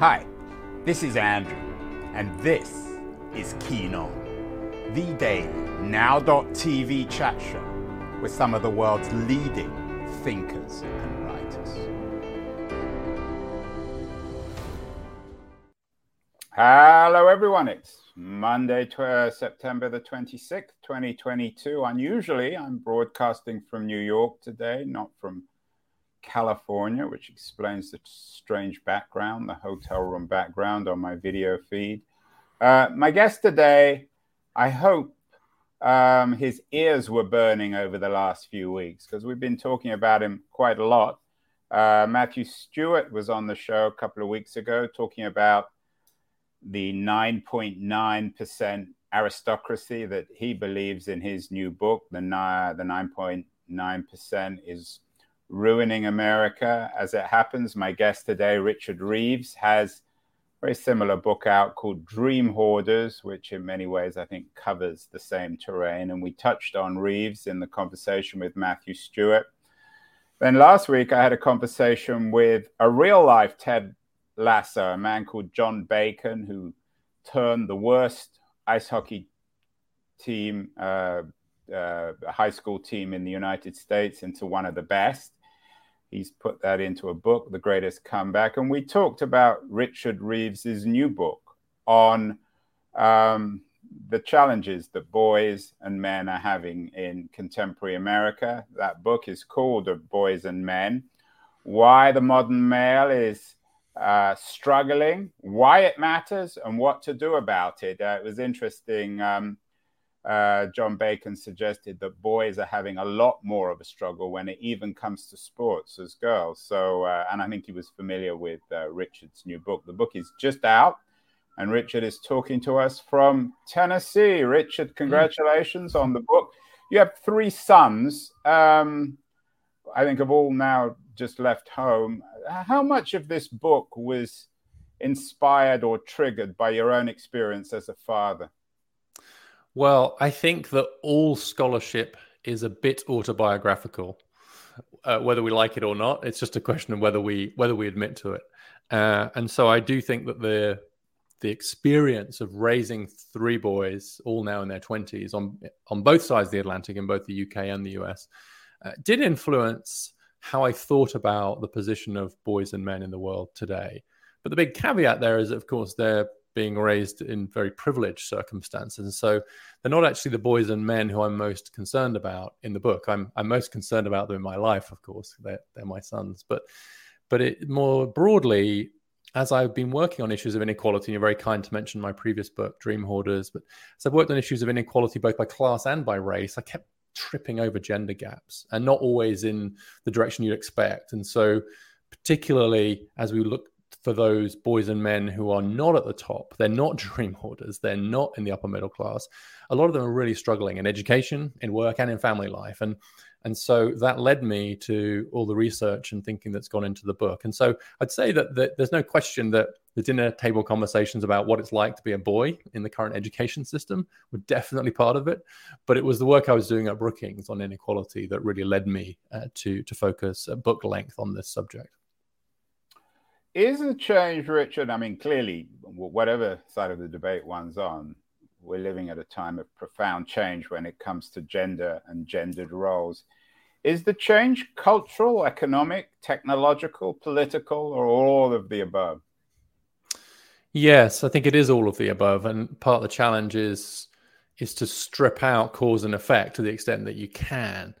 Hi, this is Andrew, and this is Keen On, the daily now.tv chat show with some of the world's leading thinkers and writers. Hello, everyone. It's Monday, uh, September the 26th, 2022. Unusually, I'm broadcasting from New York today, not from California, which explains the strange background, the hotel room background on my video feed. Uh, my guest today, I hope um, his ears were burning over the last few weeks because we've been talking about him quite a lot. Uh, Matthew Stewart was on the show a couple of weeks ago talking about the 9.9% aristocracy that he believes in his new book. The, the 9.9% is ruining America as it happens. My guest today, Richard Reeves, has a very similar book out called Dream Hoarders, which in many ways I think covers the same terrain. And we touched on Reeves in the conversation with Matthew Stewart. Then last week I had a conversation with a real life Ted Lasso, a man called John Bacon, who turned the worst ice hockey team, uh, uh, high school team in the United States, into one of the best. He's put that into a book, The Greatest Comeback. And we talked about Richard Reeves's new book on um, the challenges that boys and men are having in contemporary America. That book is called Of Boys and Men Why the Modern Male is uh, Struggling, Why It Matters, and What to Do About It. Uh, it was interesting. Um, uh, John Bacon suggested that boys are having a lot more of a struggle when it even comes to sports as girls. So, uh, and I think he was familiar with uh, Richard's new book. The book is just out, and Richard is talking to us from Tennessee. Richard, congratulations on the book. You have three sons. Um, I think have all now just left home. How much of this book was inspired or triggered by your own experience as a father? Well, I think that all scholarship is a bit autobiographical, uh, whether we like it or not. It's just a question of whether we whether we admit to it. Uh, and so I do think that the the experience of raising three boys, all now in their twenties, on on both sides of the Atlantic, in both the UK and the US, uh, did influence how I thought about the position of boys and men in the world today. But the big caveat there is, of course, they're being raised in very privileged circumstances. And so they're not actually the boys and men who I'm most concerned about in the book. I'm, I'm most concerned about them in my life, of course. They're, they're my sons. But, but it, more broadly, as I've been working on issues of inequality, and you're very kind to mention my previous book, Dream Hoarders, but as I've worked on issues of inequality both by class and by race, I kept tripping over gender gaps and not always in the direction you'd expect. And so, particularly as we look for those boys and men who are not at the top. They're not dream hoarders. They're not in the upper middle class. A lot of them are really struggling in education, in work, and in family life. And and so that led me to all the research and thinking that's gone into the book. And so I'd say that, that there's no question that the dinner table conversations about what it's like to be a boy in the current education system were definitely part of it. But it was the work I was doing at Brookings on inequality that really led me uh, to to focus at book length on this subject. Is a change, Richard? I mean, clearly, whatever side of the debate one's on, we're living at a time of profound change when it comes to gender and gendered roles. Is the change cultural, economic, technological, political, or all of the above? Yes, I think it is all of the above. And part of the challenge is is to strip out cause and effect to the extent that you can.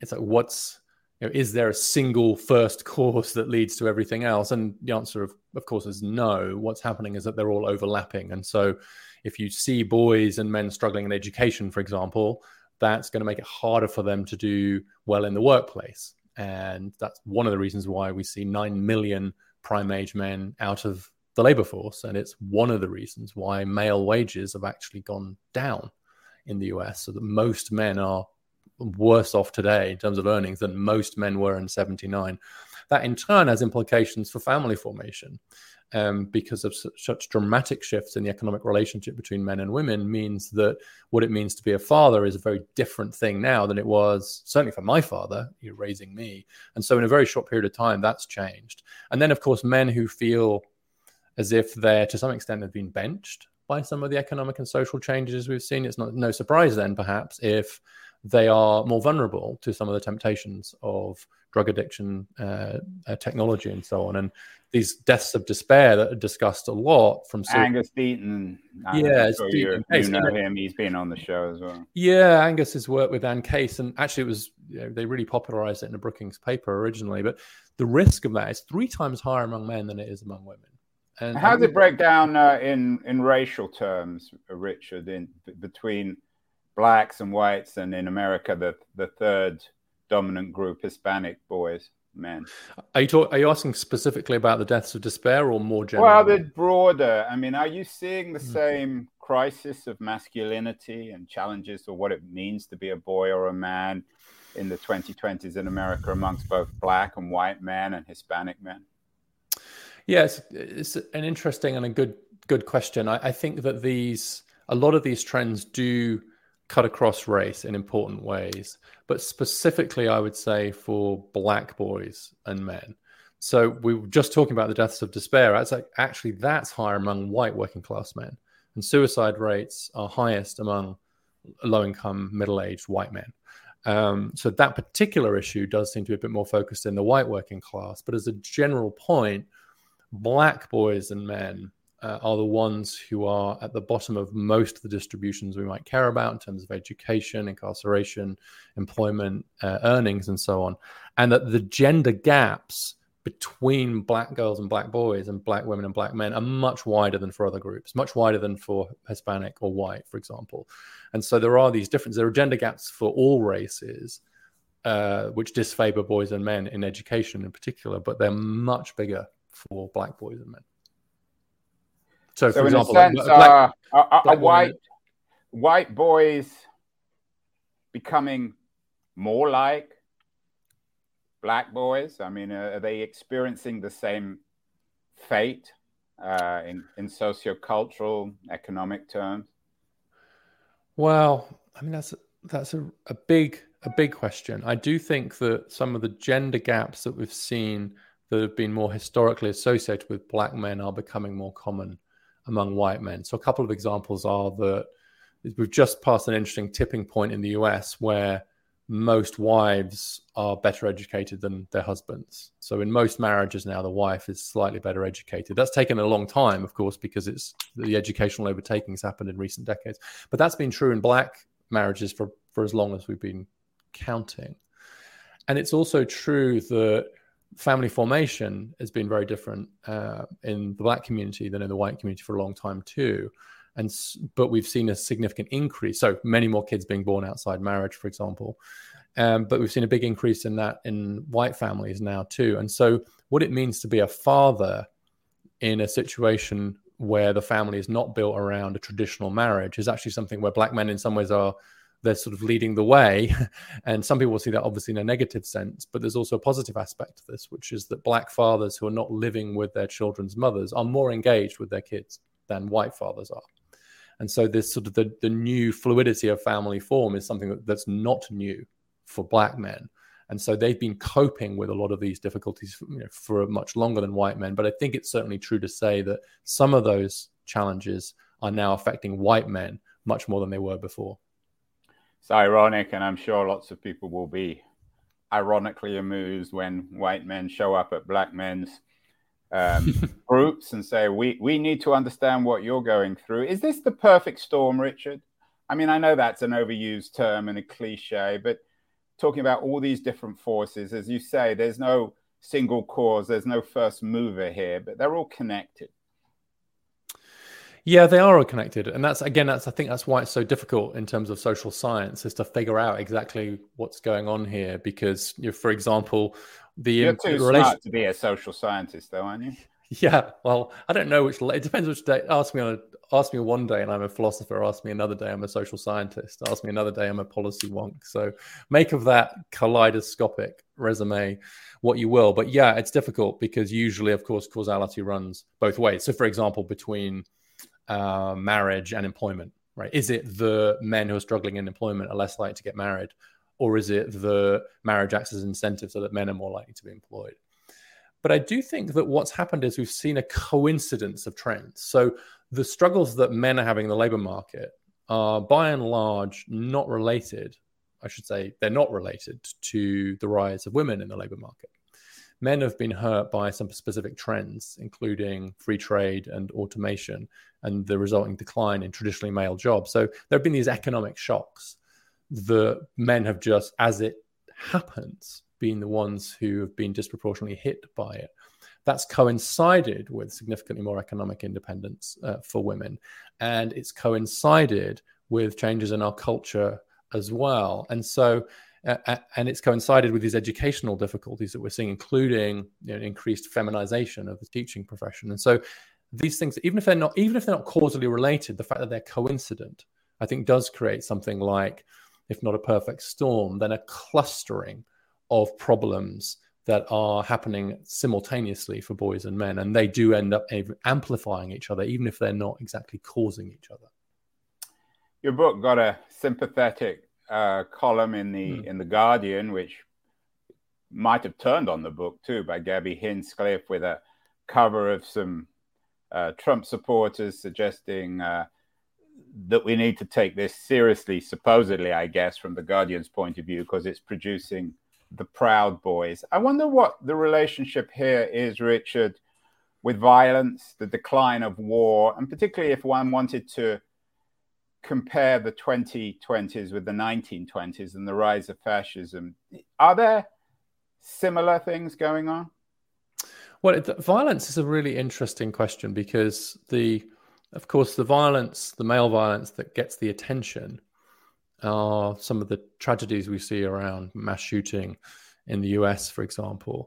It's like what's you know, is there a single first cause that leads to everything else? And the answer, of, of course, is no. What's happening is that they're all overlapping. And so if you see boys and men struggling in education, for example, that's going to make it harder for them to do well in the workplace. And that's one of the reasons why we see 9 million prime age men out of the labor force. And it's one of the reasons why male wages have actually gone down in the US, so that most men are worse off today in terms of earnings than most men were in 79. That in turn has implications for family formation um, because of such, dramatic shifts in the economic relationship between men and women means that what it means to be a father is a very different thing now than it was certainly for my father, you raising me. And so in a very short period of time, that's changed. And then, of course, men who feel as if they're to some extent have been benched by some of the economic and social changes we've seen. It's not no surprise then, perhaps, if they are more vulnerable to some of the temptations of drug addiction, uh, uh, technology, and so on. And these deaths of despair that are discussed a lot from Angus Deaton. yeah, sure you, you know him. He's been on the show as well. Yeah, Angus has worked with Anne Case, and actually, it was you know, they really popularized it in a Brookings paper originally. But the risk of that is three times higher among men than it is among women. And how does it break down uh, in in racial terms, Richard, in between blacks and whites, and in America, the the third dominant group, Hispanic boys, men? Are you talk, Are you asking specifically about the deaths of despair, or more generally? Well, the broader. I mean, are you seeing the mm-hmm. same crisis of masculinity and challenges of what it means to be a boy or a man in the 2020s in America amongst both black and white men and Hispanic men? Yes, yeah, it's, it's, an interesting and a good good question. I, I, think that these a lot of these trends do cut across race in important ways, but specifically, I would say for black boys and men. So we were just talking about the deaths of despair. Like actually that's higher among white working class men, and suicide rates are highest among low income, middle aged white men. Um, so that particular issue does seem to be a bit more focused in the white working class. But as a general point, black boys and men uh, are the ones who are at the bottom of most of the distributions we might care about in terms of education, incarceration, employment, uh, earnings, and so on. And that the gender gaps between black girls and black boys and black women and black men are much wider than for other groups, much wider than for Hispanic or white, for example. And so there are these differences. There are gender gaps for all races, uh, which disfavor boys and men in education in particular, but they're much bigger for black boys and men. So, so for example, sense, black, uh, black are, white white boys becoming more like black boys? I mean, uh, are they experiencing the same fate uh, in in sociocultural, economic terms? Well, I mean that's that's a, a big a big question. I do think that some of the gender gaps that we've seen that have been more historically associated with black men are becoming more common among white men. So a couple of examples are that we've just passed an interesting tipping point in the US where most wives are better educated than their husbands. So in most marriages now, the wife is slightly better educated. That's taken a long time, of course, because it's the educational overtaking has happened in recent decades. But that's been true in black marriages for, for as long as we've been counting. And it's also true that family formation has been very different uh, in the black community than in the white community for a long time too. And but we've seen a significant increase. So many more kids being born outside marriage for example. Um, but we've seen a big increase in that in white families now too. And so what it means to be a father in a situation where the family is not built around a traditional marriage is actually something where black men in some ways are they're sort of leading the way. And some people see that obviously in a negative sense, but there's also a positive aspect to this, which is that black fathers who are not living with their children's mothers are more engaged with their kids than white fathers are. And so this sort of the, the new fluidity of family form is something that, that's not new for black men. And so they've been coping with a lot of these difficulties you know, for much longer than white men. But I think it's certainly true to say that some of those challenges are now affecting white men much more than they were before it's ironic, and I'm sure lots of people will be ironically amused when white men show up at black men's um, groups and say, "We we need to understand what you're going through." Is this the perfect storm, Richard? I mean, I know that's an overused term and a cliche, but talking about all these different forces, as you say, there's no single cause, there's no first mover here, but they're all connected. Yeah, they are all connected, and that's again, that's I think that's why it's so difficult in terms of social science is to figure out exactly what's going on here. Because, you know, for example, the you're too relation- smart to be a social scientist, though, aren't you? Yeah, well, I don't know which. It depends which day. Ask me on a, ask me one day, and I'm a philosopher. Ask me another day, I'm a social scientist. Ask me another day, I'm a policy wonk. So make of that kaleidoscopic resume what you will. But yeah, it's difficult because usually, of course, causality runs both ways. So, for example, between uh, marriage and employment, right? Is it the men who are struggling in employment are less likely to get married, or is it the marriage acts as incentive so that men are more likely to be employed? But I do think that what's happened is we've seen a coincidence of trends. So the struggles that men are having in the labor market are by and large not related. I should say they're not related to the rise of women in the labor market. Men have been hurt by some specific trends, including free trade and automation, and the resulting decline in traditionally male jobs. So there have been these economic shocks. The men have just, as it happens, been the ones who have been disproportionately hit by it. That's coincided with significantly more economic independence uh, for women. And it's coincided with changes in our culture as well. And so, uh, and it's coincided with these educational difficulties that we're seeing, including you know, increased feminization of the teaching profession. And so, these things, even if they're not, even if they're not causally related, the fact that they're coincident, I think, does create something like, if not a perfect storm, then a clustering of problems that are happening simultaneously for boys and men, and they do end up amplifying each other, even if they're not exactly causing each other. Your book got a sympathetic uh, column in the mm. in the Guardian, which might have turned on the book too, by Gabby Hinsliff, with a cover of some uh, Trump supporters suggesting uh, that we need to take this seriously, supposedly, I guess, from the Guardian's point of view, because it's producing the Proud Boys. I wonder what the relationship here is, Richard, with violence, the decline of war, and particularly if one wanted to compare the 2020s with the 1920s and the rise of fascism. Are there similar things going on? Well, it, violence is a really interesting question because the, of course, the violence, the male violence that gets the attention are some of the tragedies we see around mass shooting in the US, for example.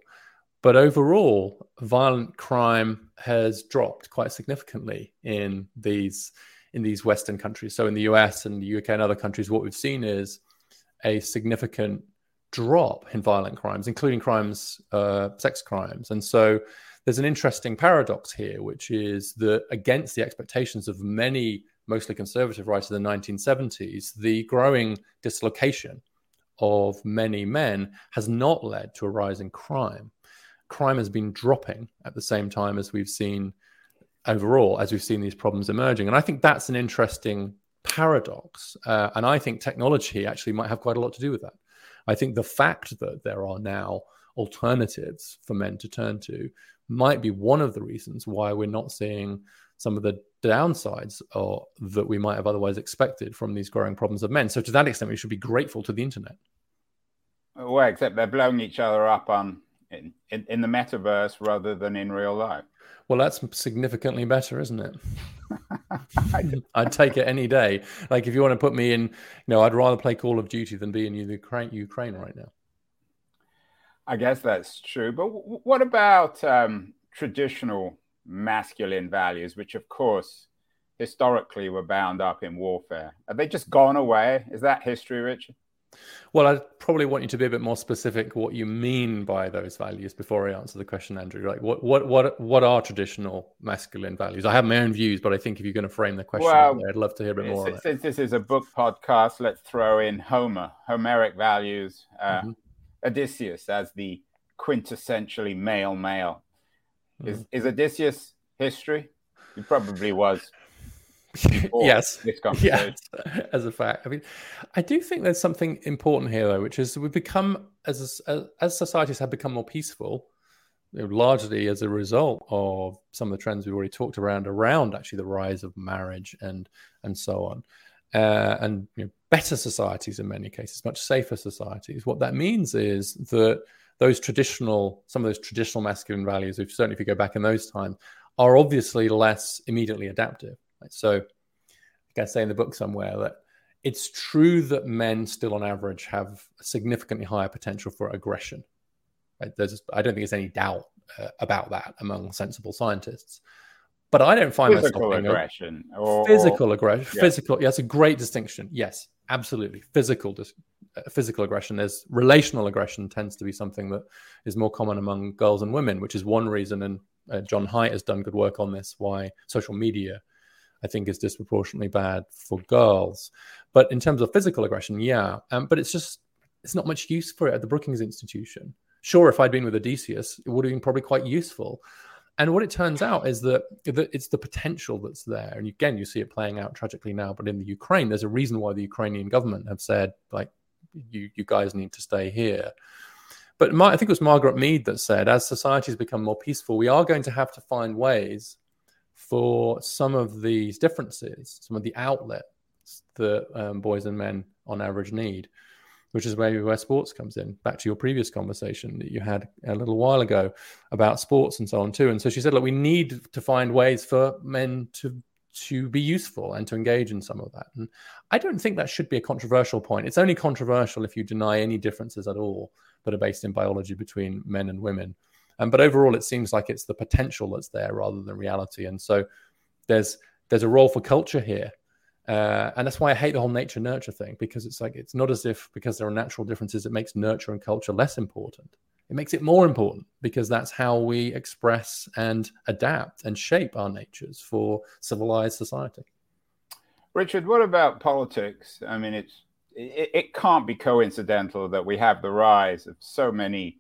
But overall, violent crime has dropped quite significantly in these in these Western countries. So in the US and the UK and other countries, what we've seen is a significant drop in violent crimes, including crimes, uh, sex crimes. And so there's an interesting paradox here, which is that against the expectations of many mostly conservative writers in the 1970s, the growing dislocation of many men has not led to a rise in crime. Crime has been dropping at the same time as we've seen overall, as we've seen these problems emerging. And I think that's an interesting paradox. Uh, and I think technology actually might have quite a lot to do with that. I think the fact that there are now alternatives for men to turn to might be one of the reasons why we're not seeing some of the downsides or that we might have otherwise expected from these growing problems of men. So to that extent, we should be grateful to the internet. Well, except they're blowing each other up on in, in, in the metaverse rather than in real life. Well, that's significantly better, isn't it? I'd take it any day. Like if you want to put me in, you know, I'd rather play Call of Duty than be in Ukraine, Ukraine right now. I guess that's true. But what about um, traditional masculine values, which of course historically were bound up in warfare? Have they just gone away? Is that history, Richard? Well, I probably want you to be a bit more specific what you mean by those values before I answer the question, Andrew. Like, what what what what are traditional masculine values? I have my own views, but I think if you're going to frame the question, well, I'd love to hear a bit more. Since this is a book podcast, let's throw in Homer, Homeric values, uh, mm-hmm. Odysseus as the quintessentially male male. Is mm-hmm. is Odysseus history? He probably was yes, yes, as a fact. I mean, I do think there's something important here, though, which is we've become as as, as societies have become more peaceful, you know, largely as a result of some of the trends we've already talked around around actually the rise of marriage and and so on, uh, and you know, better societies in many cases, much safer societies. What that means is that those traditional, some of those traditional masculine values, if certainly if you go back in those times, are obviously less immediately adaptive so, like I say in the book somewhere, that it's true that men still, on average, have a significantly higher potential for aggression. Right? There's, I don't think there's any doubt uh, about that among sensible scientists. But I don't find physical myself aggression or, physical aggression. Yeah. Physical, yeah, that's a great distinction. Yes, absolutely. Physical, uh, physical aggression. There's relational aggression tends to be something that is more common among girls and women, which is one reason. And uh, John Haidt has done good work on this. Why social media I think is disproportionately bad for girls. But in terms of physical aggression, yeah. Um, but it's just it's not much use for it at the Brookings Institution. Sure, if I'd been with Odysseus, it would have been probably quite useful. And what it turns out is that, it's the potential that's there. And again, you see it playing out tragically now, but in the Ukraine, there's a reason why the Ukrainian government have said, like, you, you guys need to stay here. But my, I think it was Margaret Mead that said, as societies become more peaceful, we are going to have to find ways for some of these differences, some of the outlets that um, boys and men on average need which is maybe where sports comes in. Back to your previous conversation that you had a little while ago about sports and so on too. And so she said, look, we need to find ways for men to to be useful and to engage in some of that. And I don't think that should be a controversial point. It's only controversial if you deny any differences at all that are based in biology between men and women. Um, but overall, it seems like it's the potential that's there rather than reality. And so there's there's a role for culture here uh, and that's why I hate the whole nature nurture thing because it's like it's not as if because there are natural differences it makes nurture and culture less important. It makes it more important because that's how we express and adapt and shape our natures for civilized society. Richard, what about politics? I mean, it's it, it can't be coincidental that we have the rise of so many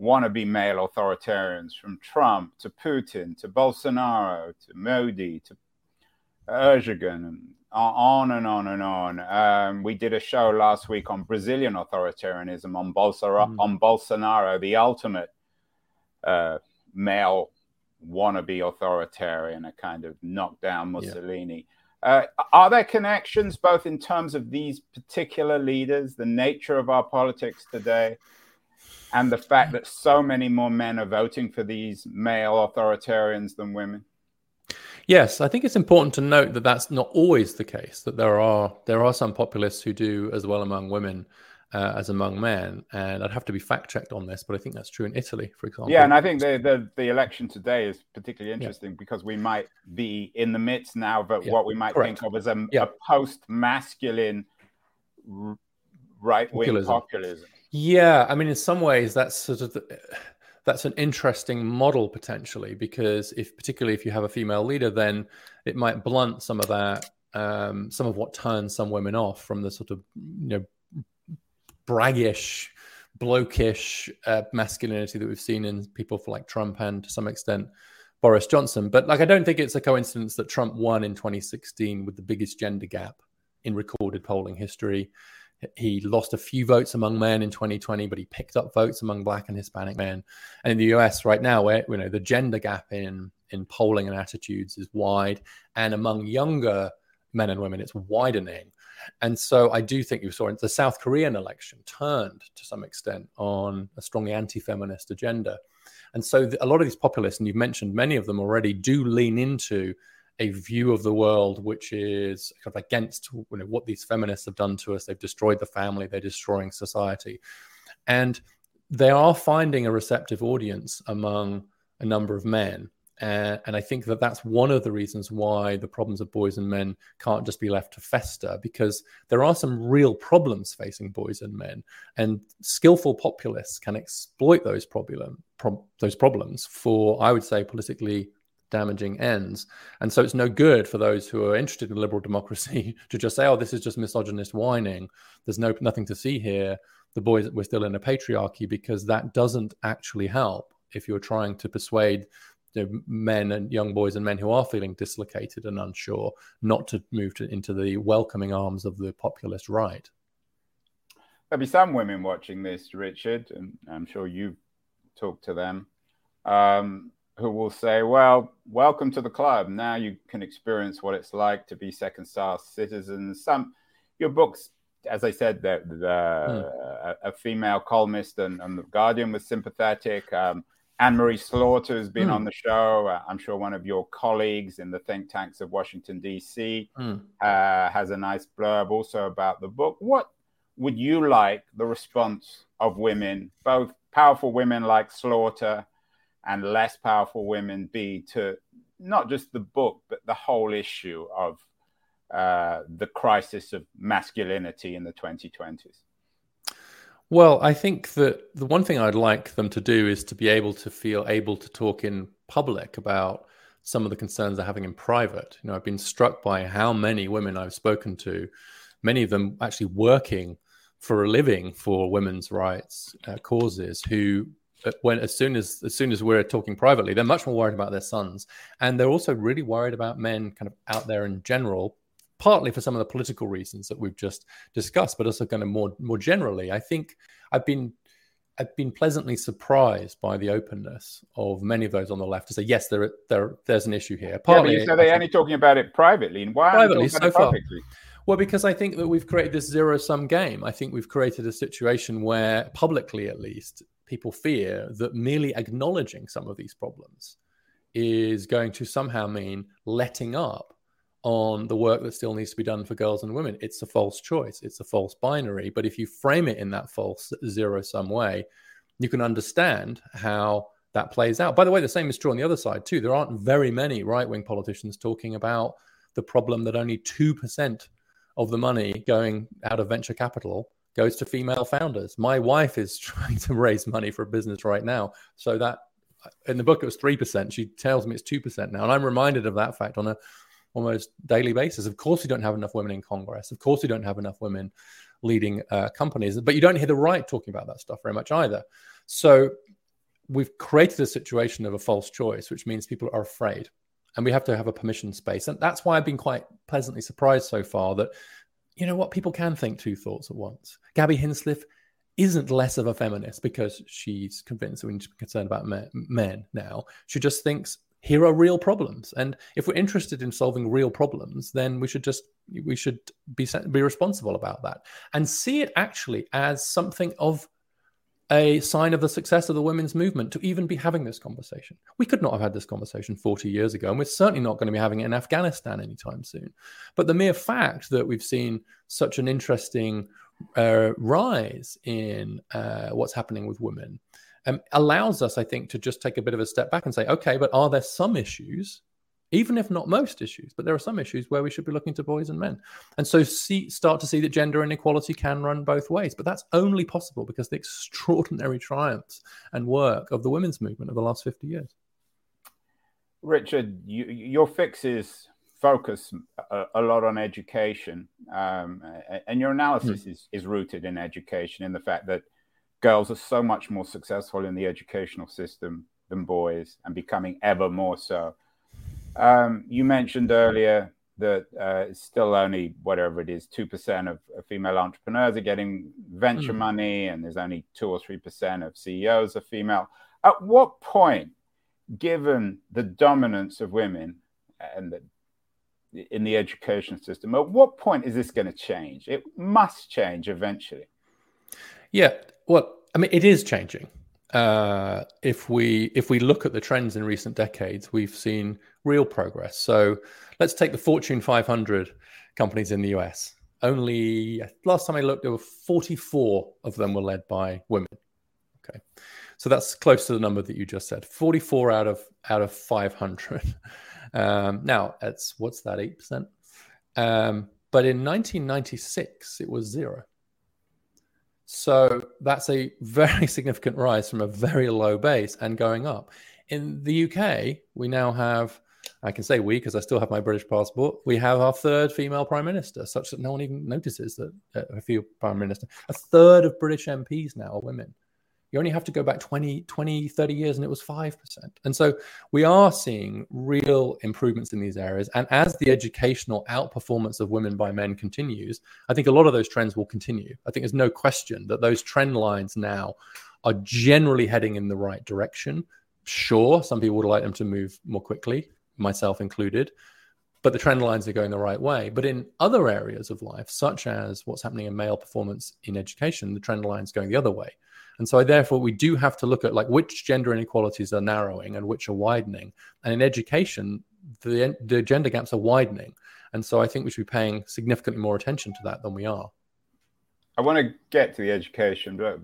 wannabe male authoritarians from Trump to Putin to Bolsonaro to Modi to Erdogan and on and on and on. Um, we did a show last week on Brazilian authoritarianism on Bolsonaro, mm. on Bolsonaro, the ultimate uh, male wannabe authoritarian, a kind of knockdown Mussolini. Yeah. Uh, are there connections both in terms of these particular leaders, the nature of our politics today, and the fact that so many more men are voting for these male authoritarians than women? Yes, I think it's important to note that that's not always the case. That there are there are some populists who do as well among women uh, as among men, and I'd have to be fact checked on this, but I think that's true in Italy, for example. Yeah, and I think the the, the election today is particularly interesting yeah. because we might be in the midst now of yeah, what we might correct. think of as a, yeah. a post masculine right wing populism. populism. Yeah, I mean, in some ways, that's sort of. The, that's an interesting model potentially because if particularly if you have a female leader, then it might blunt some of that, um, some of what turns some women off from the sort of you know braggish, blokish uh, masculinity that we've seen in people for like Trump and to some extent Boris Johnson. But like, I don't think it's a coincidence that Trump won in 2016 with the biggest gender gap in recorded polling history. He lost a few votes among men in 2020, but he picked up votes among black and Hispanic men. And in the US right now, where you know the gender gap in in polling and attitudes is wide, and among younger men and women, it's widening. And so I do think you saw the South Korean election turned to some extent on a strongly anti-feminist agenda. And so a lot of these populists, and you've mentioned many of them already, do lean into a view of the world which is kind of against you know, what these feminists have done to us. They've destroyed the family, they're destroying society. And they are finding a receptive audience among a number of men. Uh, and I think that that's one of the reasons why the problems of boys and men can't just be left to fester, because there are some real problems facing boys and men, and skillful populists can exploit those problem pro- those problems for, I would say, politically damaging ends. And so it's no good for those who are interested in liberal democracy to just say, oh, this is just misogynist whining. There's no nothing to see here. The boys we're still in a patriarchy because that doesn't actually help if you're trying to persuade you know, men and young boys and men who are feeling dislocated and unsure not to move to, into the welcoming arms of the populist right. There'll be some women watching this, Richard, and I'm sure you've talked to them. Um, who will say, well, welcome to the club. Now you can experience what it's like to be second class citizens. Some, your books, as I said, the, the, hmm. a, a, female columnist and, and, The Guardian was sympathetic. Um, Anne Marie Slaughter has been hmm. on the show. Uh, I'm sure one of your colleagues in the think tanks of Washington, D.C., hmm. uh, has a nice blurb also about the book. What would you like the response of women, both powerful women like Slaughter and less powerful women be to not just the book, but the whole issue of uh, the crisis of masculinity in the 2020s? Well, I think that the one thing I'd like them to do is to be able to feel able to talk in public about some of the concerns they're having in private. You know, I've been struck by how many women I've spoken to, many of them actually working for a living for women's rights uh, causes who Uh, when as soon as as soon as we're talking privately they're much more worried about their sons and they're also really worried about men kind of out there in general partly for some of the political reasons that we've just discussed but also kind of more more generally i think i've been I've been pleasantly surprised by the openness of many of those on the left to say, yes, there, there there's an issue here. Partly, yeah, but you said they're only talking about it privately. And why privately so far? Well, because I think that we've created this zero sum game. I think we've created a situation where, publicly at least, people fear that merely acknowledging some of these problems is going to somehow mean letting up on the work that still needs to be done for girls and women. It's a false choice, it's a false binary. But if you frame it in that false zero sum way, you can understand how that plays out. By the way, the same is true on the other side, too. There aren't very many right wing politicians talking about the problem that only 2% of the money going out of venture capital goes to female founders. My wife is trying to raise money for a business right now. So that in the book it was 3%. She tells me it's 2% now. And I'm reminded of that fact on a almost daily basis. Of course, we don't have enough women in Congress. Of course, we don't have enough women leading uh, companies. But you don't hear the right talking about that stuff very much either. So we've created a situation of a false choice, which means people are afraid and we have to have a permission space. And that's why I've been quite pleasantly surprised so far that, you know what, people can think two thoughts at once. Gabby Hinsliff isn't less of a feminist because she's convinced that we need to be concerned about men now. She just thinks here are real problems, and if we're interested in solving real problems, then we should just we should be be responsible about that and see it actually as something of a sign of the success of the women's movement to even be having this conversation. We could not have had this conversation 40 years ago, and we're certainly not going to be having it in Afghanistan anytime soon. But the mere fact that we've seen such an interesting uh, rise in uh, what's happening with women um, allows us, I think, to just take a bit of a step back and say, okay, but are there some issues even if not most issues, but there are some issues where we should be looking to boys and men. And so see, start to see that gender inequality can run both ways. But that's only possible because the extraordinary triumphs and work of the women's movement of the last 50 years. Richard, you, your fixes focus a, a, lot on education, um, and your analysis mm. is, is rooted in education, in the fact that girls are so much more successful in the educational system than boys and becoming ever more so. Um, you mentioned earlier that uh, it's still only whatever it is, two percent of, of, female entrepreneurs are getting venture mm. money, and there's only two or three percent of CEOs are female. At what point, given the dominance of women and the, in the education system, at what point is this going to change? It must change eventually. Yeah, well, I mean, it is changing uh, if we if we look at the trends in recent decades, we've seen real progress. So let's take the Fortune 500 companies in the US. Only last time I looked, there were 44 of them were led by women. Okay, so that's close to the number that you just said. 44 out of out of 500. Um, now it's what's that? Eight percent. Um, but in 1996, it was zero. So that's a very significant rise from a very low base and going up. In the UK, we now have, I can say we because I still have my British passport, we have our third female prime minister, such that no one even notices that uh, a female prime minister. A third of British MPs now are women. You only have to go back 20, 20, 30 years and it was 5%. And so we are seeing real improvements in these areas. And as the educational outperformance of women by men continues, I think a lot of those trends will continue. I think there's no question that those trend lines now are generally heading in the right direction. Sure, some people would like them to move more quickly, myself included but the trend lines are going the right way. But in other areas of life, such as what's happening in male performance in education, the trend line's going the other way. And so, therefore, we do have to look at like which gender inequalities are narrowing and which are widening. And in education, the the gender gaps are widening. And so, I think we should be paying significantly more attention to that than we are. I want to get to the education, but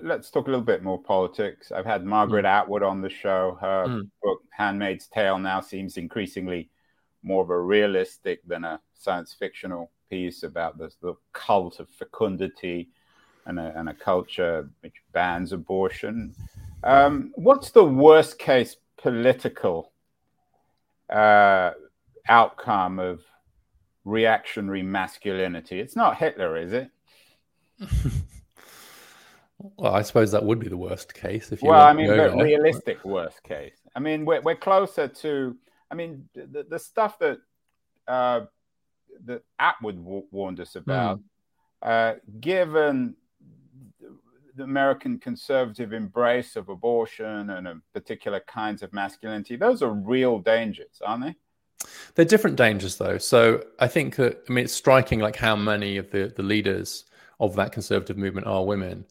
let's talk a little bit more politics. I've had Margaret mm. Atwood on the show. Her mm. book *Handmaid's Tale* now seems increasingly more of a realistic than a science fictional piece about the, the cult of fecundity and a, and a culture which bans abortion. Um, what's the worst case political uh, outcome of reactionary masculinity? It's not Hitler, is it? well, I suppose that would be the worst case. If you well, I mean, the realistic worst case. I mean, we're we're closer to. I mean, the, the stuff that uh, that Atwood w- warned us about, mm. uh, given the American conservative embrace of abortion and of particular kinds of masculinity, those are real dangers, aren't they? They're different dangers, though. So I think that I mean it's striking, like how many of the the leaders of that conservative movement are women,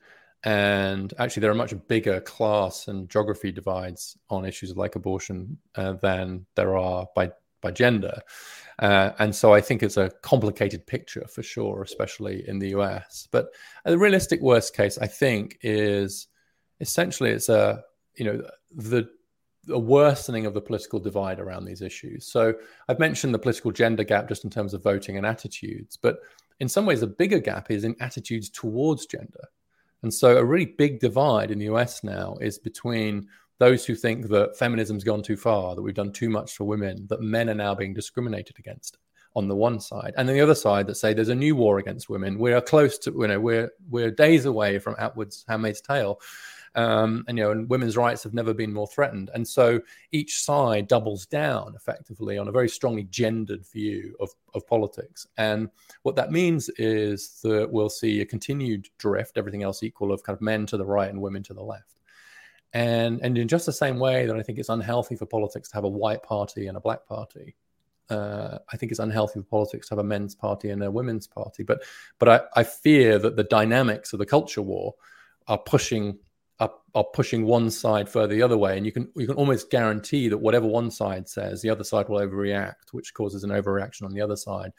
and actually there are much bigger class and geography divides on issues like abortion uh, than there are by by gender. Uh, and so I think it's a complicated picture for sure, especially in the US. But the realistic worst case, I think, is essentially it's a you know the a worsening of the political divide around these issues. So I've mentioned the political gender gap just in terms of voting and attitudes, but in some ways, a bigger gap is in attitudes towards gender. And so a really big divide in the US now is between those who think that feminism's gone too far, that we've done too much for women, that men are now being discriminated against on the one side, and then the other side that say there's a new war against women. We are close to, you know, we're we're days away from Atwood's Handmaid's Tale, um, and you know, and women's rights have never been more threatened. And so each side doubles down effectively on a very strongly gendered view of, of politics. And what that means is that we'll see a continued drift, everything else equal, of kind of men to the right and women to the left. And and in just the same way that I think it's unhealthy for politics to have a white party and a black party, uh, I think it's unhealthy for politics to have a men's party and a women's party. But but I, I fear that the dynamics of the culture war are pushing are, are pushing one side further the other way, and you can you can almost guarantee that whatever one side says, the other side will overreact, which causes an overreaction on the other side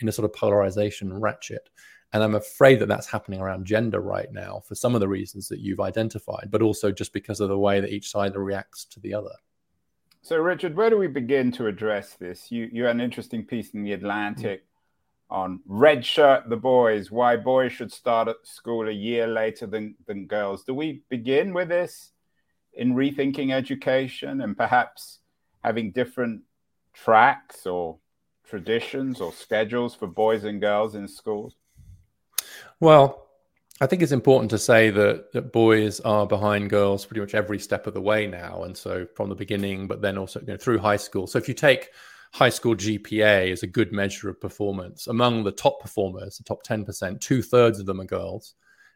in a sort of polarization ratchet. And I'm afraid that that's happening around gender right now for some of the reasons that you've identified, but also just because of the way that each side reacts to the other. So, Richard, where do we begin to address this? You you had an interesting piece in the Atlantic. Mm-hmm on redshirt the boys, why boys should start at school a year later than, than girls. Do we begin with this in rethinking education and perhaps having different tracks or traditions or schedules for boys and girls in schools? Well, I think it's important to say that, that boys are behind girls pretty much every step of the way now. And so from the beginning, but then also you know, through high school. So if you take high school GPA is a good measure of performance. Among the top performers, the top 10%, two thirds of them are girls.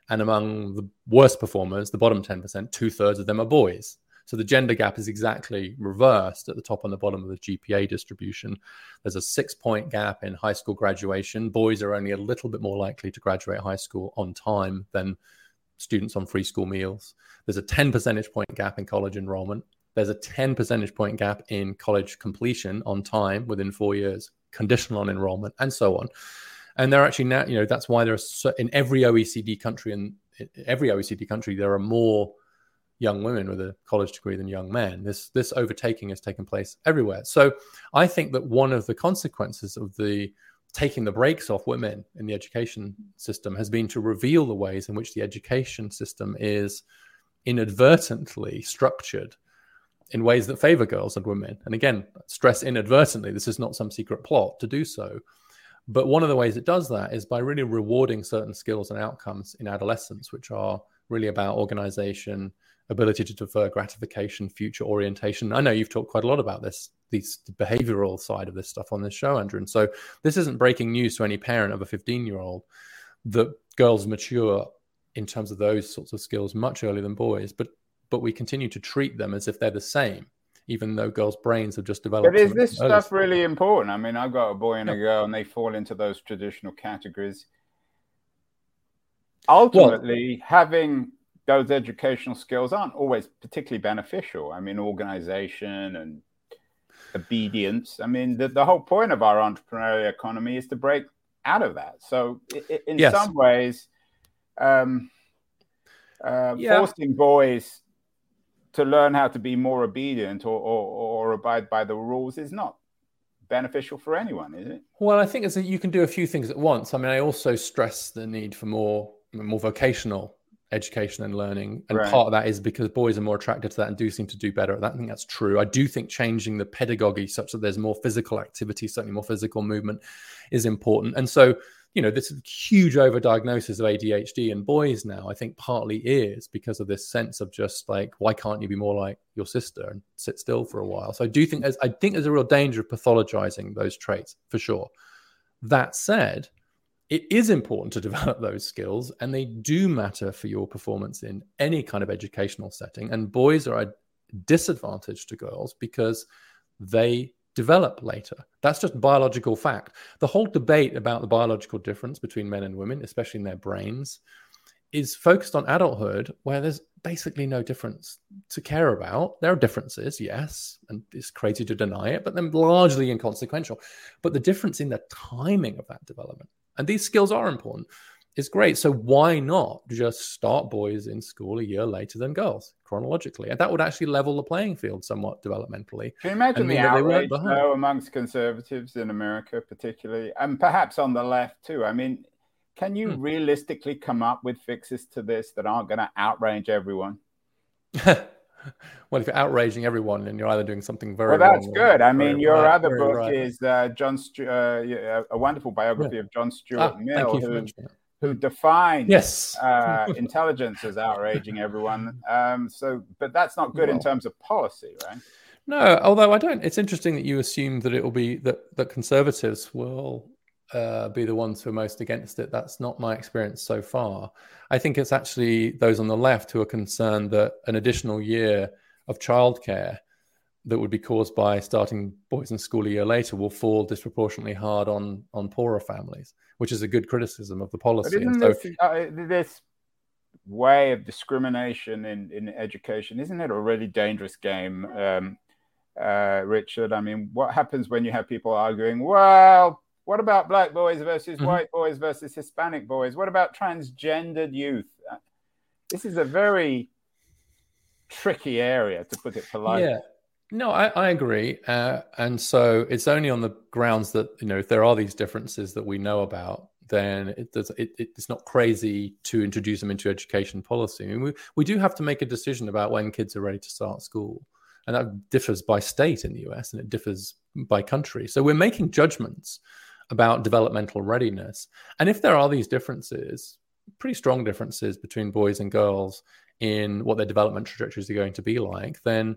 And among the worst performers, the bottom 10%, two thirds of them are boys. So the gender gap is exactly reversed at the top and the bottom of the GPA distribution. There's a six point gap in high school graduation. Boys are only a little bit more likely to graduate high school on time than students on free school meals. There's a 10 percentage point gap in college enrollment. There's a 10 percentage point gap in college completion on time within four years, conditional on enrollment, and so on. And they're actually now, you know, that's why there's so, in every OECD country and eh, every OECD country there are more young women with a college degree than young men. This this overtaking has taken place everywhere. So I think that one of the consequences of the taking the brakes off women in the education system has been to reveal the ways in which the education system is inadvertently structured in ways that favor girls and women. And again, stress inadvertently, this is not some secret plot to do so. But one of the ways it does that is by really rewarding certain skills and outcomes in adolescence, which are really about organization, ability to defer gratification, future orientation. I know you've talked quite a lot about this, these behavioral side of this stuff on this show, Andrew. And so this isn't breaking news to any parent of a 15 year old that girls mature in terms of those sorts of skills much earlier than boys. But but we continue to treat them as if they're the same, even though girls' brains have just developed. But is this stuff really important? I mean, I've got a boy and a girl, and they fall into those traditional categories. Ultimately, well, having those educational skills aren't always particularly beneficial. I mean, organization and obedience. I mean, the, the whole point of our entrepreneurial economy is to break out of that. So, in yes. some ways, um, uh, yeah. forcing boys to learn how to be more obedient or, or, or abide by the rules is not beneficial for anyone, is it? Well, I think it's a, you can do a few things at once. I mean, I also stress the need for more more vocational education and learning, and right. part of that is because boys are more attracted to that and do seem to do better at that. I think that's true. I do think changing the pedagogy such that there's more physical activity, certainly more physical movement, is important. And so you know, this huge overdiagnosis of ADHD in boys now, I think partly is because of this sense of just like, why can't you be more like your sister and sit still for a while? So I do think there's, I think there's a real danger of pathologizing those traits for sure. That said, it is important to develop those skills and they do matter for your performance in any kind of educational setting. And boys are a disadvantage to girls because they develop later. That's just biological fact. The whole debate about the biological difference between men and women, especially in their brains, is focused on adulthood, where there's basically no difference to care about. There are differences, yes, and it's crazy to deny it, but they're largely inconsequential. But the difference in the timing of that development, and these skills are important, It's great. So why not just start boys in school a year later than girls chronologically? And that would actually level the playing field somewhat developmentally. Can you imagine the outrage though, amongst conservatives in America, particularly, and perhaps on the left too? I mean, can you hmm. realistically come up with fixes to this that aren't going to outrage everyone? well, if you're outraging everyone, then you're either doing something very well. That's good. I mean, your right, other book right. is uh, John, Stu- uh, a wonderful biography yeah. of John Stuart ah, Mill, who who define yes. uh, intelligence as outraging everyone. Um, so, but that's not good well, in terms of policy, right? No, although I don't. It's interesting that you assume that it will be that that conservatives will uh, be the ones who are most against it. That's not my experience so far. I think it's actually those on the left who are concerned that an additional year of childcare that would be caused by starting boys in school a year later will fall disproportionately hard on on poorer families, which is a good criticism of the policy. But so, this, uh, this way of discrimination in, in education isn't it a really dangerous game, um, uh, Richard? I mean, what happens when you have people arguing? Well, what about black boys versus mm-hmm. white boys versus Hispanic boys? What about transgendered youth? This is a very tricky area, to put it politely. Yeah. No, I, I agree, uh, and so it's only on the grounds that you know if there are these differences that we know about, then it does, it, it's not crazy to introduce them into education policy. I mean, we we do have to make a decision about when kids are ready to start school, and that differs by state in the US and it differs by country. So we're making judgments about developmental readiness, and if there are these differences, pretty strong differences between boys and girls in what their development trajectories are going to be like, then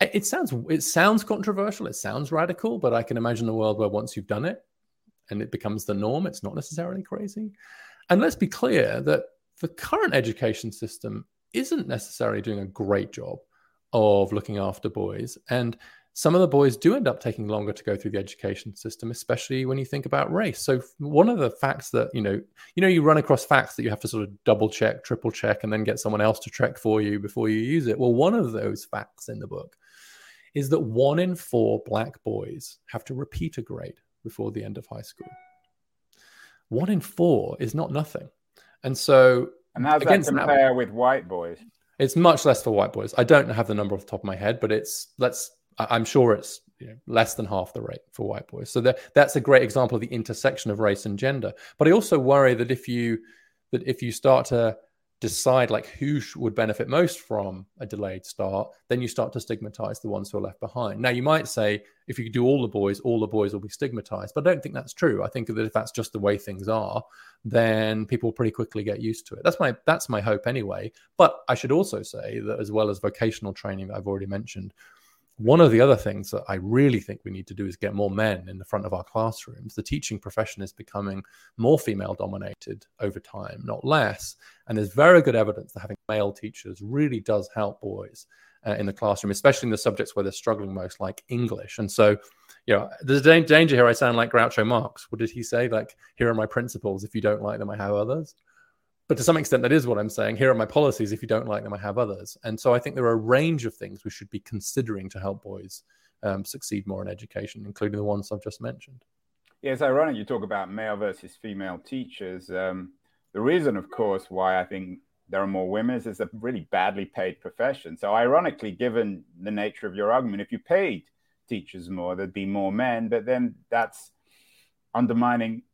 it sounds it sounds controversial it sounds radical but i can imagine a world where once you've done it and it becomes the norm it's not necessarily crazy. And let's be clear that the current education system isn't necessarily doing a great job of looking after boys. And some of the boys do end up taking longer to go through the education system especially when you think about race so one of the facts that you know you know you run across facts that you have to sort of double check triple check and then get someone else to check for you before you use it well one of those facts in the book is that one in four black boys have to repeat a grade before the end of high school. One in four is not nothing. And so, and how does that compare that, with white boys? It's much less for white boys. I don't have the number off the top of my head, but it's let's. I'm sure it's you know, less than half the rate for white boys. So that, that's a great example of the intersection of race and gender. But I also worry that if you that if you start to decide like who would benefit most from a delayed start, then you start to stigmatize the ones who are left behind. Now, you might say if you do all the boys, all the boys will be stigmatized, but I don't think that's true. I think that if that's just the way things are, then people pretty quickly get used to it. That's my that's my hope anyway. But I should also say that as well as vocational training that I've already mentioned, one of the other things that I really think we need to do is get more men in the front of our classrooms. The teaching profession is becoming more female dominated over time, not less. And there's very good evidence that having male teachers really does help boys uh, in the classroom, especially in the subjects where they're struggling most, like English. And so, you know, there's a danger here. I sound like Groucho Marx. What did he say? Like, here are my principles. If you don't like them, I have others. But to some extent, that is what I'm saying. Here are my policies. If you don't like them, I have others. And so I think there are a range of things we should be considering to help boys um, succeed more in education, including the ones I've just mentioned. Yeah, it's ironic you talk about male versus female teachers. Um, the reason, of course, why I think there are more women is it's a really badly paid profession. So, ironically, given the nature of your argument, if you paid teachers more, there'd be more men. But then that's undermining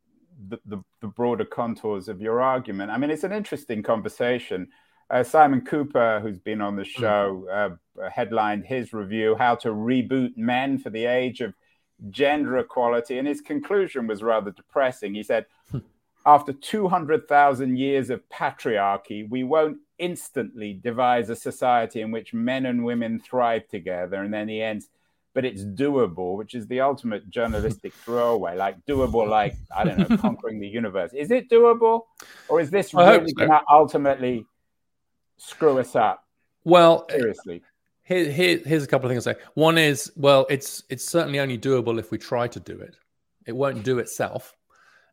the, the, the, broader contours of your argument. I mean, it's an interesting conversation. Uh, Simon Kuper, who's been on the mm. show, uh, headlined his review, How to Reboot Men for the Age of Gender Equality. And his conclusion was rather depressing. He said, after 200,000 years of patriarchy, we won't instantly devise a society in which men and women thrive together. And then he ends, but it's doable, which is the ultimate journalistic throwaway, like doable, like, I don't know, conquering the universe. Is it doable? Or is this really so. going to ultimately screw us up? Well, seriously. Here, here, here's a couple of things I say. One is, well, it's it's certainly only doable if we try to do it. It won't do itself.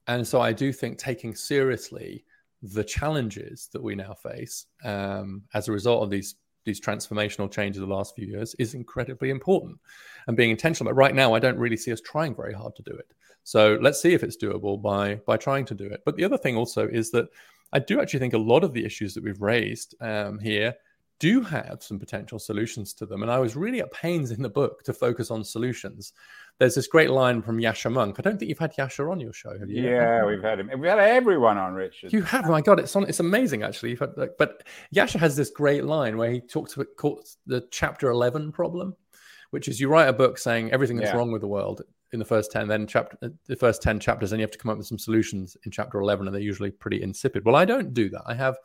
And so I do think taking seriously the challenges that we now face um, as a result of these these transformational changes the last few years is incredibly important and being intentional. But right now, I don't really see us trying very hard to do it. So let's see if it's doable by by trying to do it. But the other thing also is that I do actually think a lot of the issues that we've raised um, here do have some potential solutions to them. And I was really at pains in the book to focus on solutions there's this great line from Yascha Mounk. I don't think you've had Yascha on your show, have you? Yeah, we've had him. We've had everyone on, Richard. You have. My God, it's on. It's amazing, actually. You've had, like, but Yascha has this great line where he talks about the chapter eleven problem, which is you write a book saying everything that's yeah. wrong with the world in the first ten, then chapter uh, the first ten chapters, and you have to come up with some solutions in chapter eleven, and they're usually pretty insipid. Well, I don't do that. I have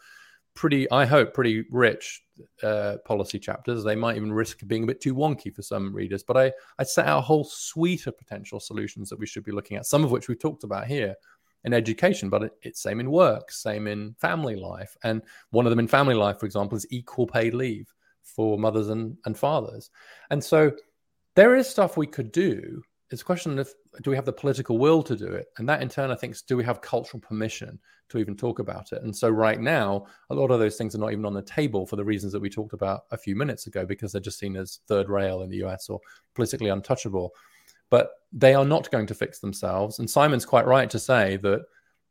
pretty, I hope, pretty rich uh, policy chapters. They might even risk being a bit too wonky for some readers, but I, I set out a whole suite of potential solutions that we should be looking at, some of which we've talked about here in education, but it, it's same in work, same in family life. And one of them in family life, for example, is equal paid leave for mothers and, and fathers. And so there is stuff we could do it's a question of do we have the political will to do it? And that in turn i think is do we have cultural permission to even talk about it? And so right now a lot of those things are not even on the table for the reasons that we talked about a few minutes ago because they're just seen as third rail in the us or politically untouchable. But they are not going to fix themselves. And simon's quite right to say that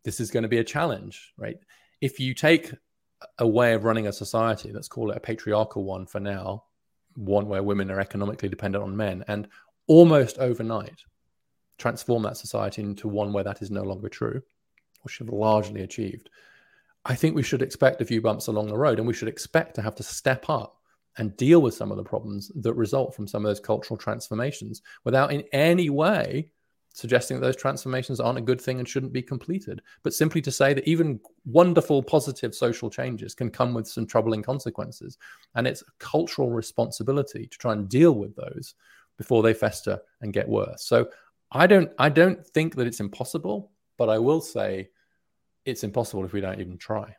this is going to be a challenge right? If you take a way of running a society let's call it a patriarchal one for now one where women are economically dependent on men and almost overnight transform that society into one where that is no longer true, which have largely achieved. I think we should expect a few bumps along the road, and we should expect to have to step up and deal with some of the problems that result from some of those cultural transformations without in any way suggesting that those transformations aren't a good thing and shouldn't be completed, but simply to say that even wonderful, positive social changes can come with some troubling consequences. And it's a cultural responsibility to try and deal with those before they fester and get worse. So I don't I don't think that it's impossible, but I will say it's impossible if we don't even try.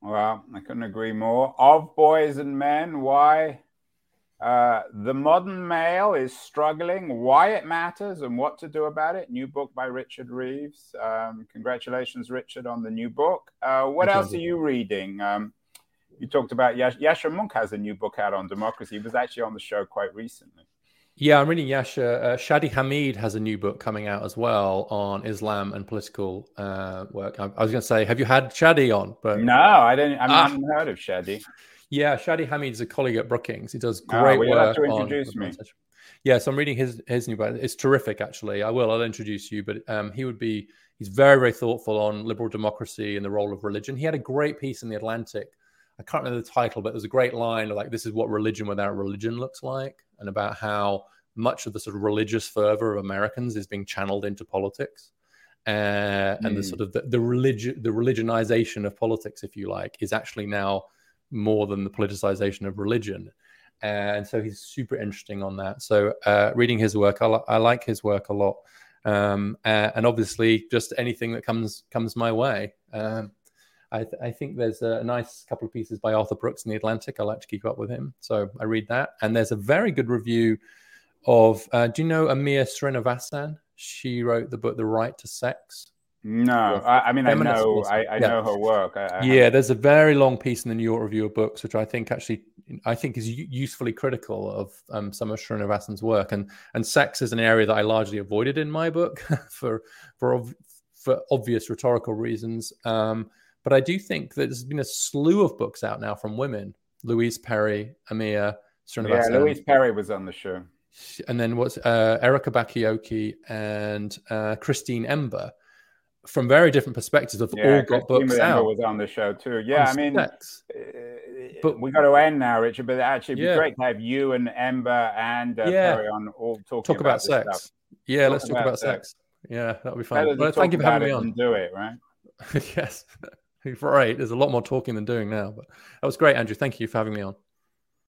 Well, I couldn't agree more. Of boys and men, why uh, the modern male is struggling, why it matters, and what to do about it. New book by Richard Reeves. Um, congratulations, Richard, on the new book. Uh, what Thank else you. are you reading? Um, you talked about Yash- Yascha Mounk has a new book out on democracy. He was actually on the show quite recently. Yeah, I'm reading Yascha. Uh, Shadi Hamid has a new book coming out as well on Islam and political uh, work. I, I was going to say, have you had Shadi on? But no, I didn't. I ah. haven't heard of Shadi. Yeah, Shadi Hamid is a colleague at Brookings. He does ah, great oh, well, work. to introduce on, me. Yeah, so I'm reading his his new book. It's terrific, actually. I will. I'll introduce you, but um, he would be. He's very very thoughtful on liberal democracy and the role of religion. He had a great piece in the Atlantic I can't remember the title, but there's a great line of like, this is what religion without religion looks like, and about how much of the sort of religious fervor of Americans is being channeled into politics. Uh, and mm. the hmm. sort of the, the religion, the religionization of politics, if you like, is actually now more than the politicization of religion. And so he's super interesting on that. So uh, reading his work, I, li- I, like his work a lot. Um, uh, and obviously, just anything that comes comes my way. Um, I, th- I, think there's a nice couple of pieces by Arthur Brooks in the Atlantic. I like to keep up with him, so I read that. And there's a very good review of. Uh, do you know Amia Srinivasan? She wrote the book *The Right to Sex*. No, I, I, mean I know I, I yeah. know her work. I, yeah, there's a very long piece in the New York Review of Books, which I think actually I think is usefully critical of um, some of Srinivasan's work, and and sex is an area that I largely avoided in my book for for for obvious rhetorical reasons. Um, but I do think that there's been a slew of books out now from women. Louise Perry, Amia, Srinivasan. Yeah, Louise Perry was on the show. And then what's uh, Erika Bachiochi and uh, Christine Emba from very different perspectives have yeah, all got Christine books Emba out. was on the show too. Yeah, I mean, sex. Uh, but we got to end now, Richard. But actually, it'd be yeah. great to have you and Emba and uh, yeah. Perry on all talking talk about, about sex. Stuff. Yeah, talk let's talk about, about sex. sex. Yeah, that'll be fun. Well, thank you for having me on. do it, right? yes. Right. There's a lot more talking than doing now, but that was great, Andrew. Thank you for having me on.